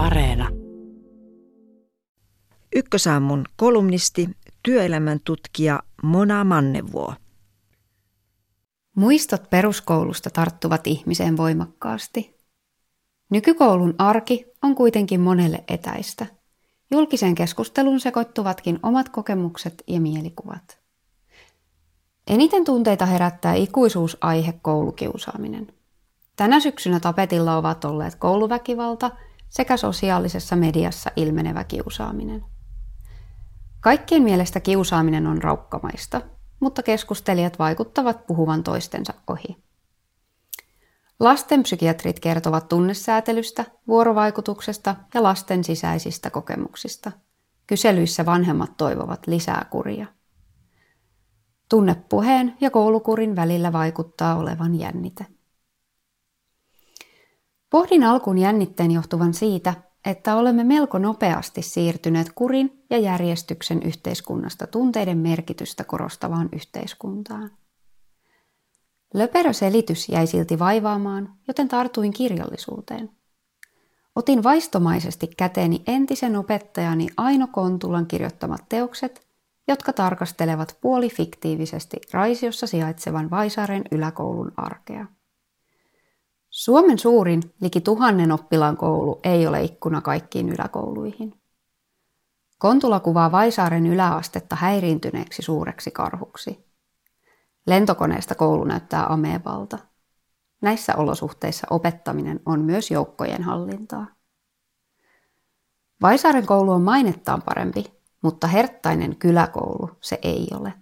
Areena. Ykkösaamun kolumnisti, työelämän tutkija Mona Mannevuo. Muistot peruskoulusta tarttuvat ihmiseen voimakkaasti. Nykykoulun arki on kuitenkin monelle etäistä. Julkiseen keskusteluun sekoittuvatkin omat kokemukset ja mielikuvat. Eniten tunteita herättää ikuisuusaihe koulukiusaaminen. Tänä syksynä tapetilla ovat olleet kouluväkivalta sekä sosiaalisessa mediassa ilmenevä kiusaaminen. Kaikkien mielestä kiusaaminen on raukkamaista, mutta keskustelijat vaikuttavat puhuvan toistensa ohi. Lastenpsykiatrit kertovat tunnesäätelystä, vuorovaikutuksesta ja lasten sisäisistä kokemuksista. Kyselyissä vanhemmat toivovat lisää kuria. Tunnepuheen ja koulukurin välillä vaikuttaa olevan jännite. Pohdin alkuun jännitteen johtuvan siitä, että olemme melko nopeasti siirtyneet kurin ja järjestyksen yhteiskunnasta tunteiden merkitystä korostavaan yhteiskuntaan. Löperö selitys jäi silti vaivaamaan, joten tartuin kirjallisuuteen. Otin vaistomaisesti käteeni entisen opettajani Aino Kontulan kirjoittamat teokset, jotka tarkastelevat puolifiktiivisesti Raisiossa sijaitsevan Vaisaaren yläkoulun arkea. Suomen suurin, liki tuhannen oppilaan koulu ei ole ikkuna kaikkiin yläkouluihin. Kontula kuvaa Vaisaaren yläastetta häiriintyneeksi suureksi karhuksi. Lentokoneesta koulu näyttää ameebalta. Näissä olosuhteissa opettaminen on myös joukkojen hallintaa. Vaisaaren koulu on mainettaan parempi, mutta herttainen kyläkoulu se ei ole.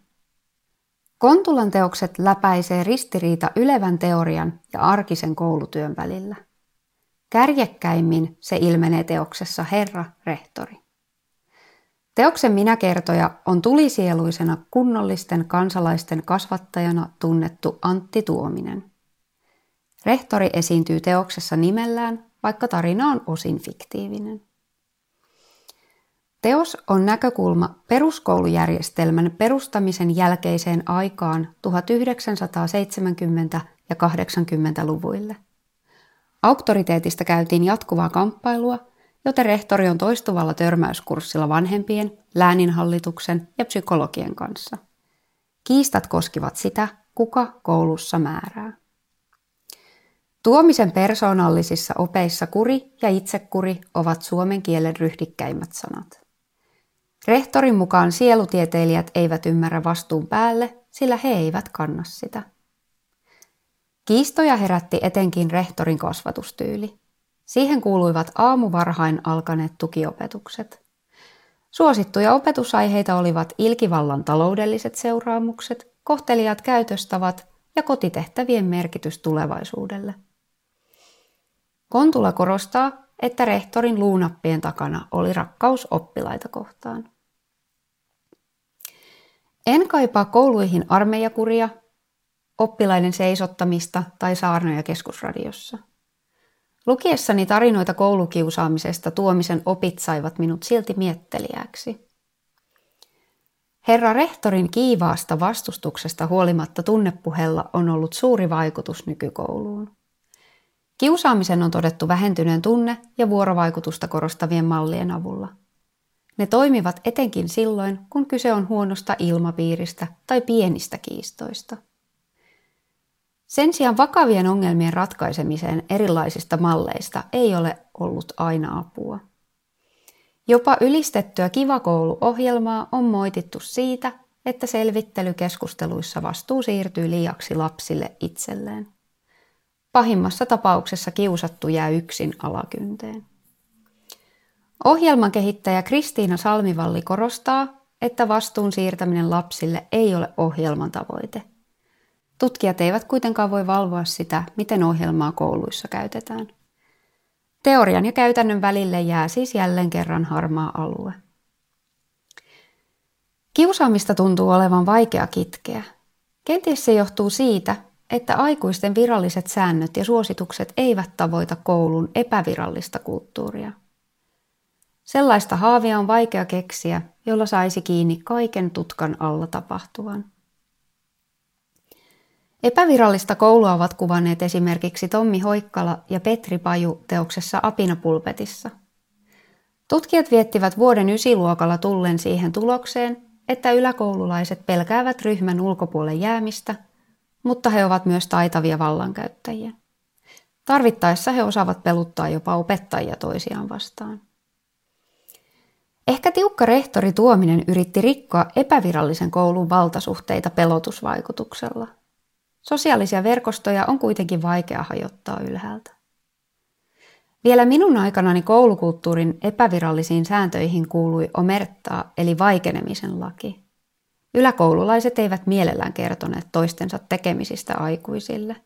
Kontulan teokset läpäisee ristiriita ylevän teorian ja arkisen koulutyön välillä. Kärjekkäimmin se ilmenee teoksessa Herra, rehtori. Teoksen minäkertoja on tulisieluisena kunnollisten kansalaisten kasvattajana tunnettu Antti Tuominen. Rehtori esiintyy teoksessa nimellään, vaikka tarina on osin fiktiivinen. Teos on näkökulma peruskoulujärjestelmän perustamisen jälkeiseen aikaan 1970- ja 80-luvuille. Auktoriteetista käytiin jatkuvaa kamppailua, joten rehtori on toistuvalla törmäyskurssilla vanhempien, lääninhallituksen ja psykologien kanssa. Kiistat koskivat sitä, kuka koulussa määrää. Tuomisen persoonallisissa opeissa kuri ja itsekuri ovat suomen kielen ryhdikkäimmät sanat. Rehtorin mukaan sielutieteilijät eivät ymmärrä vastuun päälle, sillä he eivät kanna sitä. Kiistoja herätti etenkin rehtorin kasvatustyyli. Siihen kuuluivat aamuvarhain alkaneet tukiopetukset. Suosittuja opetusaiheita olivat ilkivallan taloudelliset seuraamukset, kohtelijat käytöstavat ja kotitehtävien merkitys tulevaisuudelle. Kontula korostaa, että rehtorin luunappien takana oli rakkaus oppilaita kohtaan. En kaipaa kouluihin armeijakuria, oppilaiden seisottamista tai saarnoja keskusradiossa. Lukiessani tarinoita koulukiusaamisesta tuomisen opit saivat minut silti miettelijäksi. Herra rehtorin kiivaasta vastustuksesta huolimatta tunnepuhella on ollut suuri vaikutus nykykouluun. Kiusaamisen on todettu vähentyneen tunne- ja vuorovaikutusta korostavien mallien avulla. Ne toimivat etenkin silloin, kun kyse on huonosta ilmapiiristä tai pienistä kiistoista. Sen sijaan vakavien ongelmien ratkaisemiseen erilaisista malleista ei ole ollut aina apua. Jopa ylistettyä Kivakoulu-ohjelmaa on moitittu siitä, että selvittelykeskusteluissa vastuu siirtyy liiaksi lapsille itselleen. Pahimmassa tapauksessa kiusattu jää yksin alakynteen. Ohjelman kehittäjä Kristiina Salmivalli korostaa, että vastuun siirtäminen lapsille ei ole ohjelman tavoite. Tutkijat eivät kuitenkaan voi valvoa sitä, miten ohjelmaa kouluissa käytetään. Teorian ja käytännön välille jää siis jälleen kerran harmaa alue. Kiusaamista tuntuu olevan vaikea kitkeä. Kenties se johtuu siitä, että aikuisten viralliset säännöt ja suositukset eivät tavoita koulun epävirallista kulttuuria. Sellaista haavia on vaikea keksiä, jolla saisi kiinni kaiken tutkan alla tapahtuvan. Epävirallista koulua ovat kuvanneet esimerkiksi Tommi Hoikkala ja Petri Paju teoksessa Apinapulpetissa. Tutkijat viettivät vuoden ysiluokalla tullen siihen tulokseen, että yläkoululaiset pelkäävät ryhmän ulkopuolelle jäämistä, mutta he ovat myös taitavia vallankäyttäjiä. Tarvittaessa he osaavat peluttaa jopa opettajia toisiaan vastaan. Ehkä tiukka rehtori Tuominen yritti rikkoa epävirallisen koulun valtasuhteita pelotusvaikutuksella. Sosiaalisia verkostoja on kuitenkin vaikea hajottaa ylhäältä. Vielä minun aikanani koulukulttuurin epävirallisiin sääntöihin kuului omertaa eli vaikenemisen laki. Yläkoululaiset eivät mielellään kertoneet toistensa tekemisistä aikuisille.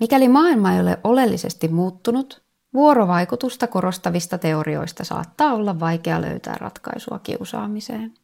Mikäli maailma ei ole oleellisesti muuttunut, vuorovaikutusta korostavista teorioista saattaa olla vaikea löytää ratkaisua kiusaamiseen.